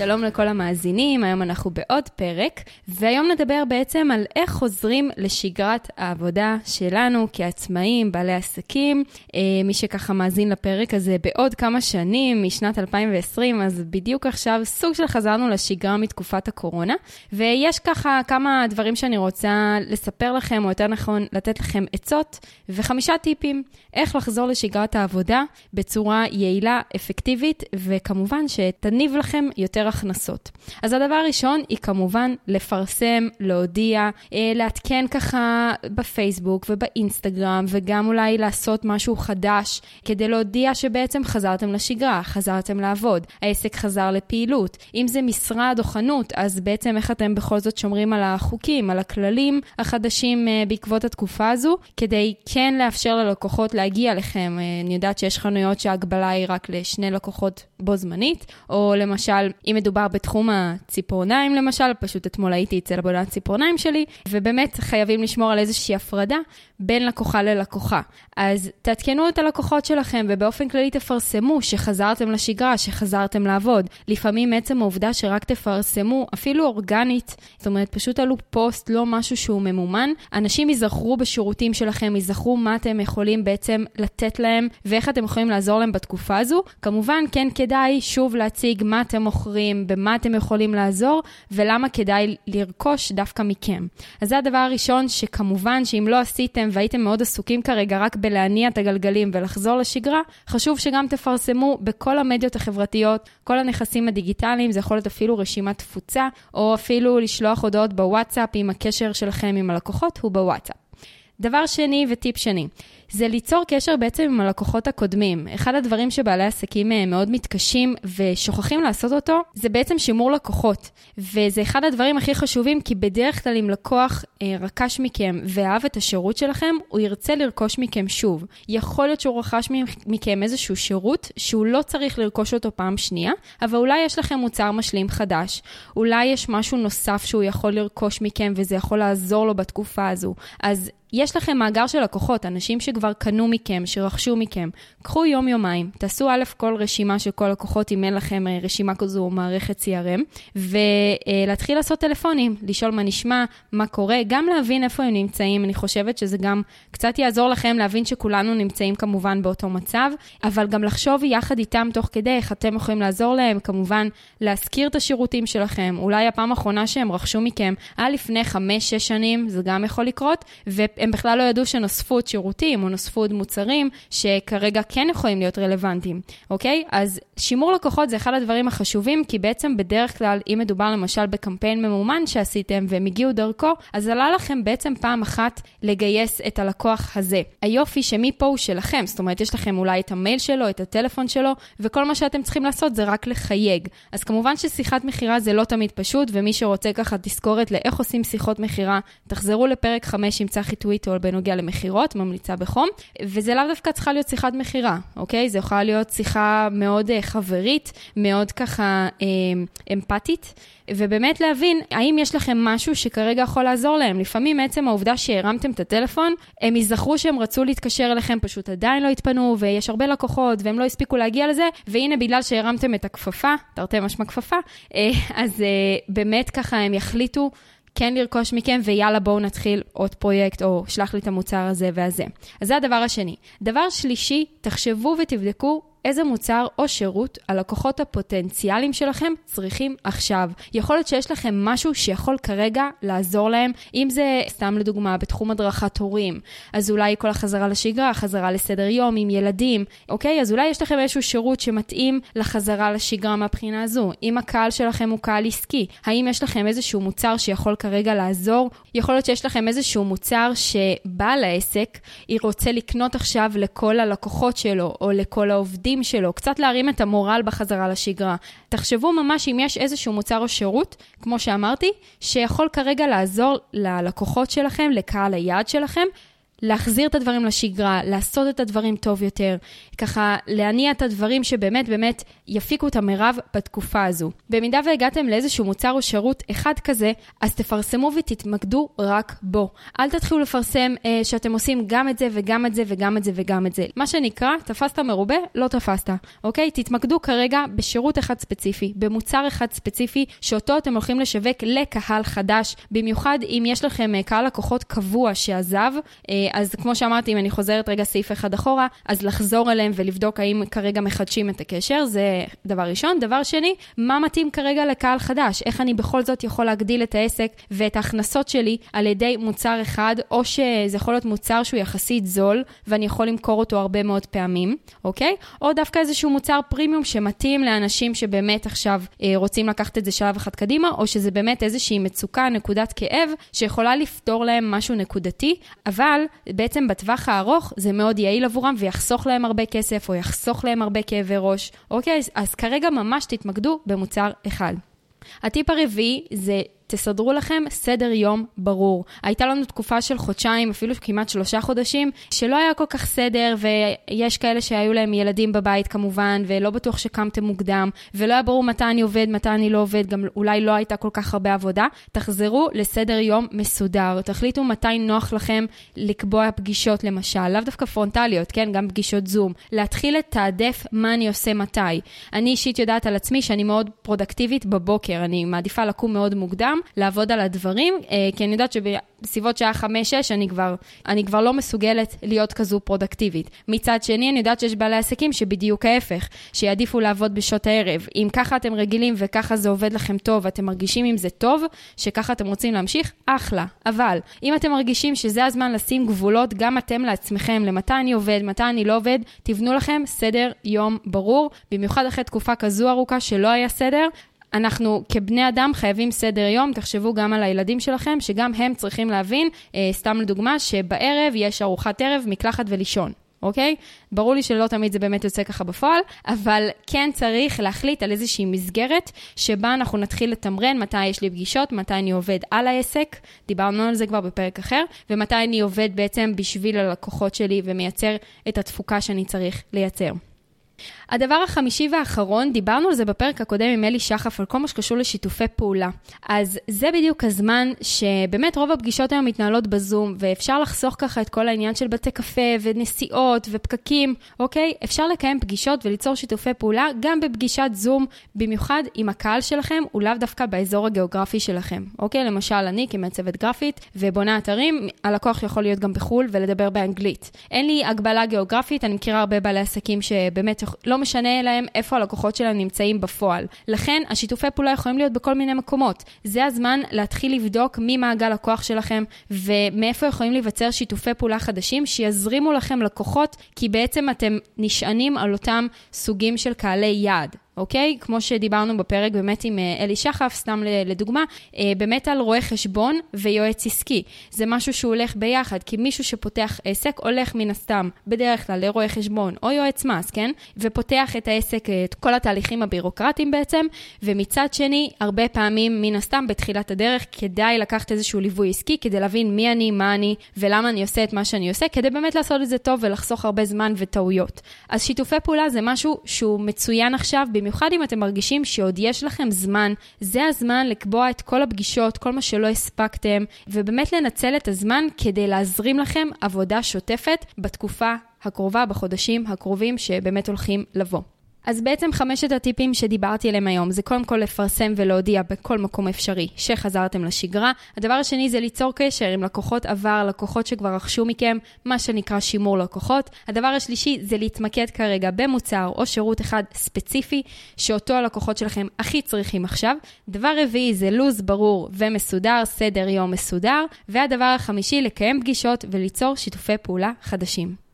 שלום לכל המאזינים, היום אנחנו בעוד פרק, והיום נדבר בעצם על איך חוזרים לשגרת העבודה שלנו כעצמאים, בעלי עסקים. אה, מי שככה מאזין לפרק הזה בעוד כמה שנים, משנת 2020, אז בדיוק עכשיו סוג של חזרנו לשגרה מתקופת הקורונה, ויש ככה כמה דברים שאני רוצה לספר לכם, או יותר נכון, לתת לכם עצות וחמישה טיפים איך לחזור לשגרת העבודה בצורה יעילה, אפקטיבית, וכמובן שתניב לכם יותר הכנסות. אז הדבר הראשון היא כמובן לפרסם, להודיע, אה, לעדכן ככה בפייסבוק ובאינסטגרם, וגם אולי לעשות משהו חדש כדי להודיע שבעצם חזרתם לשגרה, חזרתם לעבוד, העסק חזר לפעילות. אם זה משרד או חנות, אז בעצם איך אתם בכל זאת שומרים על החוקים, על הכללים החדשים אה, בעקבות התקופה הזו, כדי כן לאפשר ללקוחות להגיע אליכם. אה, אני יודעת שיש חנויות שההגבלה היא רק לשני לקוחות בו זמנית, או למשל, אם מדובר בתחום הציפורניים למשל, פשוט אתמול הייתי אצל עבודת ציפורניים שלי, ובאמת חייבים לשמור על איזושהי הפרדה בין לקוחה ללקוחה. אז תעדכנו את הלקוחות שלכם, ובאופן כללי תפרסמו שחזרתם לשגרה, שחזרתם לעבוד. לפעמים עצם העובדה שרק תפרסמו, אפילו אורגנית, זאת אומרת, פשוט עלו פוסט, לא משהו שהוא ממומן, אנשים ייזכרו בשירותים שלכם, ייזכרו מה אתם יכולים בעצם לתת להם, ואיך אתם יכולים לעזור להם בתקופה הזו. כמובן, כן כדאי שוב להציג מה אתם מוכרים, במה אתם יכולים לעזור, ולמה כדאי לרכוש דווקא מכם. אז זה הדבר הראשון, שכמובן, שאם לא עשיתם והייתם מאוד עסוקים כרגע רק בלהניע את הגלגלים ולחזור לשגרה, חשוב שגם תפרסמו בכל המדיות החברתיות, כל הנכסים הדיגיטליים, זה יכול להיות אפילו רשימת תפוצה, או אפילו לשלוח הודעות בוואטסאפ אם הקשר שלכם עם הלקוחות הוא בוואטסאפ. דבר שני וטיפ שני, זה ליצור קשר בעצם עם הלקוחות הקודמים. אחד הדברים שבעלי עסקים אה, מאוד מתקשים ושוכחים לעשות אותו, זה בעצם שימור לקוחות. וזה אחד הדברים הכי חשובים, כי בדרך כלל אם לקוח אה, רכש מכם ואהב את השירות שלכם, הוא ירצה לרכוש מכם שוב. יכול להיות שהוא רכש מכם איזשהו שירות שהוא לא צריך לרכוש אותו פעם שנייה, אבל אולי יש לכם מוצר משלים חדש. אולי יש משהו נוסף שהוא יכול לרכוש מכם וזה יכול לעזור לו בתקופה הזו. אז יש לכם מאגר של לקוחות, אנשים שכבר קנו מכם, שרכשו מכם. קחו יום-יומיים, תעשו א' כל רשימה של כל לקוחות, אם אין לכם אה, רשימה כזו או מערכת CRM, ולהתחיל לעשות טלפונים, לשאול מה נשמע, מה קורה, גם להבין איפה הם נמצאים. אני חושבת שזה גם קצת יעזור לכם להבין שכולנו נמצאים כמובן באותו מצב, אבל גם לחשוב יחד איתם תוך כדי איך אתם יכולים לעזור להם, כמובן להזכיר את השירותים שלכם. אולי הפעם האחרונה שהם רכשו מכם היה לפני 5-6 שנים, זה גם יכול לקרות, והם בכלל לא ידעו שנוספו עוד שירותים או נוספו עוד מוצרים שכרגע כן יכולים להיות רלוונטיים, אוקיי? אז שימור לקוחות זה אחד הדברים החשובים, כי בעצם בדרך כלל, אם מדובר למשל בקמפיין ממומן שעשיתם והם הגיעו דרכו, אז עלה לכם בעצם פעם אחת לגייס את הלקוח הזה. היופי שמפה הוא שלכם, זאת אומרת, יש לכם אולי את המייל שלו, את הטלפון שלו, וכל מה שאתם צריכים לעשות זה רק לחייג. אז כמובן ששיחת מכירה זה לא תמיד פשוט, ומי שרוצה ככה תזכורת לאיך עושים שיחות מכירה, תחזרו לפרק 5 עם צחי טוויטול בנוגע למכירות, ממליצה בחום, וזה לאו דווקא צריכה להיות שיחת מכירה, אוקיי? זה יכולה להיות שיחה מאוד uh, חברית, מאוד ככה uh, אמפתית. ובאמת להבין האם יש לכם משהו שכרגע יכול לעזור להם. לפעמים עצם העובדה שהרמתם את הטלפון, הם ייזכרו שהם רצו להתקשר אליכם, פשוט עדיין לא התפנו, ויש הרבה לקוחות, והם לא הספיקו להגיע לזה, והנה בגלל שהרמתם את הכפפה, תרתי משמע כפפה, אה, אז באמת ככה הם יחליטו כן לרכוש מכם, ויאללה בואו נתחיל עוד פרויקט, או שלח לי את המוצר הזה והזה. אז זה הדבר השני. דבר שלישי, תחשבו ותבדקו איזה מוצר או שירות הלקוחות הפוטנציאליים שלכם צריכים עכשיו. יכול להיות שיש לכם משהו שיכול כרגע לעזור להם, אם זה סתם לדוגמה בתחום הדרכת הורים, אז אולי כל החזרה לשגרה, חזרה לסדר יום עם ילדים, אוקיי? אז אולי יש לכם איזשהו שירות שמתאים לחזרה לשגרה מהבחינה הזו. אם הקהל שלכם הוא קהל עסקי, האם יש לכם איזשהו מוצר שיכול כרגע לעזור? יכול להיות שיש לכם איזשהו מוצר שבעל העסק רוצה לקנות עכשיו לכל הלקוחות שלו או לכל העובדים. העובדים שלו, קצת להרים את המורל בחזרה לשגרה. תחשבו ממש אם יש איזשהו מוצר או שירות, כמו שאמרתי, שיכול כרגע לעזור ללקוחות שלכם, לקהל היעד שלכם, להחזיר את הדברים לשגרה, לעשות את הדברים טוב יותר, ככה להניע את הדברים שבאמת באמת יפיקו את המרב בתקופה הזו. במידה והגעתם לאיזשהו מוצר או שירות אחד כזה, אז תפרסמו ותתמקדו רק בו. אל תתחילו לפרסם אה, שאתם עושים גם את זה וגם את זה וגם את זה וגם את זה. מה שנקרא, תפסת מרובה, לא תפסת, אוקיי? תתמקדו כרגע בשירות אחד ספציפי, במוצר אחד ספציפי, שאותו אתם הולכים לשווק לקהל חדש, במיוחד אם יש לכם אה, קהל לקוחות קבוע שעזב, אה, אז כמו שאמרתי, אם אני חוזרת רגע סעיף אחד אחורה, אז לחזור אליהם ולבדוק האם כרגע מחדשים את הקשר, זה דבר ראשון. דבר שני, מה מתאים כרגע לקהל חדש? איך אני בכל זאת יכול להגדיל את העסק ואת ההכנסות שלי על ידי מוצר אחד, או שזה יכול להיות מוצר שהוא יחסית זול, ואני יכול למכור אותו הרבה מאוד פעמים, אוקיי? או דווקא איזשהו מוצר פרימיום שמתאים לאנשים שבאמת עכשיו אה, רוצים לקחת את זה שלב אחד קדימה, או שזה באמת איזושהי מצוקה, נקודת כאב, שיכולה לפתור להם משהו נקודתי, אבל בעצם בטווח הארוך זה מאוד יעיל עבורם ויחסוך להם הרבה כסף, או יחסוך להם הרבה כאבי ראש, אוקיי? אז, כרגע ממש תתמקדו במוצר אחד. הטיפ הרביעי זה תסדרו לכם סדר יום ברור. הייתה לנו תקופה של חודשיים, אפילו כמעט שלושה חודשים, שלא היה כל כך סדר, ויש כאלה שהיו להם ילדים בבית כמובן, ולא בטוח שקמתם מוקדם, ולא היה ברור מתי אני עובד, מתי אני לא עובד, גם אולי לא הייתה כל כך הרבה עבודה. תחזרו לסדר יום מסודר. תחליטו מתי נוח לכם לקבוע פגישות למשל, לאו דווקא פרונטליות, כן? גם פגישות זום. להתחיל לתעדף מה אני עושה מתי. אני אישית יודעת על עצמי שאני מאוד פרודקטיבית בבוקר, אני מעדיפה לקום מאוד מוקדם. לעבוד על הדברים, אה, כי אני יודעת שבסביבות שעה חמש-שש אני כבר, אני כבר לא מסוגלת להיות כזו פרודקטיבית. מצד שני, אני יודעת שיש בעלי עסקים שבדיוק ההפך, שיעדיפו לעבוד בשעות הערב. אם ככה אתם רגילים וככה זה עובד לכם טוב, אתם מרגישים עם זה טוב, שככה אתם רוצים להמשיך, אחלה. אבל אם אתם מרגישים שזה הזמן לשים גבולות, גם אתם לעצמכם, למתי אני עובד, מתי אני לא עובד, תבנו לכם סדר יום ברור, במיוחד אחרי תקופה כזו ארוכה שלא היה סדר, אנחנו כבני אדם חייבים סדר יום, תחשבו גם על הילדים שלכם, שגם הם צריכים להבין, אה, סתם לדוגמה, שבערב יש ארוחת ערב, מקלחת ולישון. אוקיי? ברור לי שלא תמיד זה באמת יוצא ככה בפועל, אבל כן צריך להחליט על איזושהי מסגרת שבה אנחנו נתחיל לתמרן מתי יש לי פגישות, מתי אני עובד על העסק, דיברנו על זה כבר בפרק אחר, ומתי אני עובד בעצם בשביל הלקוחות שלי ומייצר את התפוקה שאני צריך לייצר. הדבר החמישי והאחרון, דיברנו על זה בפרק הקודם עם אלי שחף, על כל מה שקשור לשיתופי פעולה. אז זה בדיוק הזמן שבאמת רוב הפגישות היום מתנהלות בזום, ואפשר לחסוך ככה את כל העניין של בתי קפה ונסיעות ופקקים, אוקיי? אפשר לקיים פגישות וליצור שיתופי פעולה גם בפגישת זום, במיוחד אם הקהל שלכם הוא לאו דווקא באזור הגיאוגרפי שלכם, אוקיי? למשל, אני כמעצבת גרפית ובונה אתרים, הלקוח יכול להיות גם בחו"ל ולדבר באנגלית. אין לי הגבלה גיאוגרפית, אני מכירה הרבה בעלי עסקים שבאמת לא משנה להם איפה הלקוחות שלהם נמצאים בפועל. לכן, השיתופי פעולה יכולים להיות בכל מיני מקומות. זה הזמן להתחיל לבדוק מי מעגל הכוח שלכם ומאיפה יכולים להיווצר שיתופי פעולה חדשים שיזרימו לכם לקוחות, כי בעצם אתם נשענים על אותם סוגים של קהלי יעד. אוקיי? כמו שדיברנו בפרק באמת עם אה, אלי שחף, סתם לדוגמה, אה, באמת על רואה חשבון ויועץ עסקי. זה משהו שהוא הולך ביחד, כי מישהו שפותח עסק הולך מן הסתם, בדרך כלל לרואה חשבון או יועץ מס, כן? ופותח את העסק, אה, את כל התהליכים הבירוקרטיים בעצם, ומצד שני, הרבה פעמים, מן הסתם, בתחילת הדרך, כדאי לקחת איזשהו ליווי עסקי כדי להבין מי אני, מה אני ולמה אני עושה את מה שאני עושה, כדי באמת לעשות את זה טוב ולחסוך הרבה זמן וטעויות. אז שיתופי פעולה זה משהו שהוא מצוין עכשיו, אם אתם מרגישים שעוד יש לכם זמן, זה הזמן לקבוע את כל הפגישות, כל מה שלא הספקתם, ובאמת לנצל את הזמן כדי להזרים לכם עבודה שוטפת בתקופה הקרובה, בחודשים הקרובים שבאמת הולכים לבוא. אז בעצם חמשת הטיפים שדיברתי עליהם היום זה קודם כל לפרסם ולהודיע בכל מקום אפשרי שחזרתם לשגרה. הדבר השני זה ליצור קשר עם לקוחות עבר, לקוחות שכבר רכשו מכם, מה שנקרא שימור לקוחות. הדבר השלישי זה להתמקד כרגע במוצר או שירות אחד ספציפי שאותו הלקוחות שלכם הכי צריכים עכשיו. דבר רביעי זה לו"ז ברור ומסודר, סדר יום מסודר. והדבר החמישי לקיים פגישות וליצור שיתופי פעולה חדשים.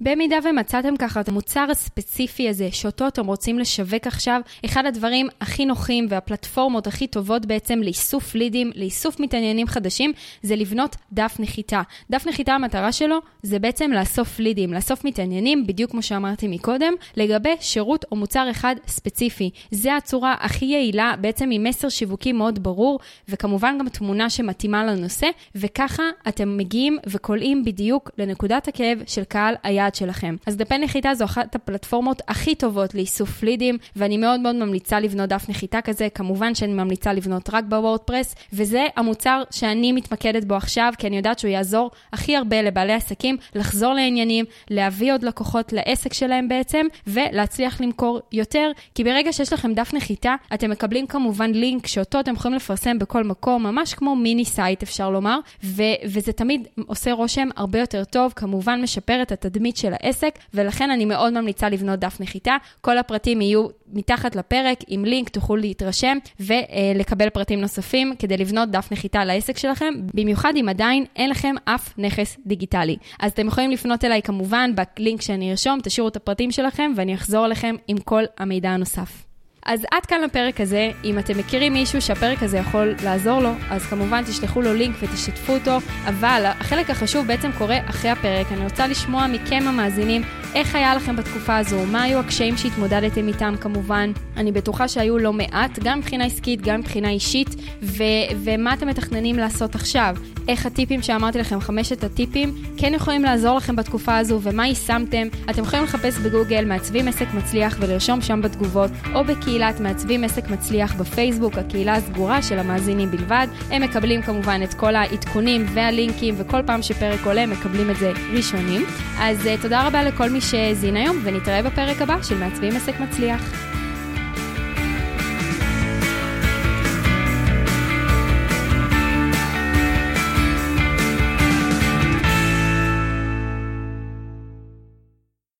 במידה ומצאתם ככה את המוצר הספציפי הזה, שאותו אתם רוצים לשווק עכשיו, אחד הדברים הכי נוחים והפלטפורמות הכי טובות בעצם לאיסוף לידים, לאיסוף מתעניינים חדשים, זה לבנות דף נחיתה. דף נחיתה, המטרה שלו זה בעצם לאסוף לידים, לאסוף מתעניינים, בדיוק כמו שאמרתי מקודם, לגבי שירות או מוצר אחד ספציפי. זה הצורה הכי יעילה, בעצם עם מסר שיווקי מאוד ברור, וכמובן גם תמונה שמתאימה לנושא, וככה אתם מגיעים וקולעים בדיוק לנקודת הכאב של קהל היעד שלכם. אז דפי נחיתה זו אחת הפלטפורמות הכי טובות לאיסוף לידים, ואני מאוד מאוד ממליצה לבנות דף נחיתה כזה, כמובן שאני ממליצה לבנות רק בוורדפרס, וזה המוצר שאני מתמקדת בו עכשיו, כי אני יודעת שהוא יעזור הכי הרבה לבעלי עסקים לחזור לעניינים, להביא עוד לקוחות לעסק שלהם בעצם, ולהצליח למכור יותר, כי ברגע שיש לכם דף נחיתה, אתם מקבלים כמובן לינק שאותו אתם יכולים לפרסם בכל מקום, ממש כמו mini site אפשר לומר, ו- וזה תמיד עושה רושם הרבה יותר טוב, כמובן משפר את התדמית של העסק, ולכן אני מאוד ממליצה לבנות דף נחיתה. כל הפרטים יהיו מתחת לפרק, עם לינק תוכלו להתרשם ולקבל פרטים נוספים כדי לבנות דף נחיתה לעסק שלכם, במיוחד אם עדיין אין לכם אף נכס דיגיטלי. אז אתם יכולים לפנות אליי כמובן בלינק שאני ארשום, תשאירו את הפרטים שלכם ואני אחזור אליכם עם כל המידע הנוסף. אז עד כאן לפרק הזה. אם אתם מכירים מישהו שהפרק הזה יכול לעזור לו, אז כמובן תשלחו לו לינק ותשתפו אותו, אבל החלק החשוב בעצם קורה אחרי הפרק. אני רוצה לשמוע מכם המאזינים איך היה לכם בתקופה הזו, מה היו הקשיים שהתמודדתם איתם כמובן. אני בטוחה שהיו לא מעט, גם מבחינה עסקית, גם מבחינה אישית, ו- ומה אתם מתכננים לעשות עכשיו. איך הטיפים שאמרתי לכם, חמשת הטיפים, כן יכולים לעזור לכם בתקופה הזו, ומה יישמתם. אתם יכולים לחפש בגוגל מעצבים עסק מצליח ולרשום שם בתגובות, או בקהילת מעצבים עסק מצליח בפייסבוק, הקהילה הסגורה של המאזינים בלבד. הם מקבלים כמובן את כל העדכונים והלינקים, וכל פעם שפרק עולה מקבלים את זה ראשונים. אז uh, תודה רבה לכל מי שהאזין היום, ונתראה בפרק הבא של מעצבים עסק מצליח.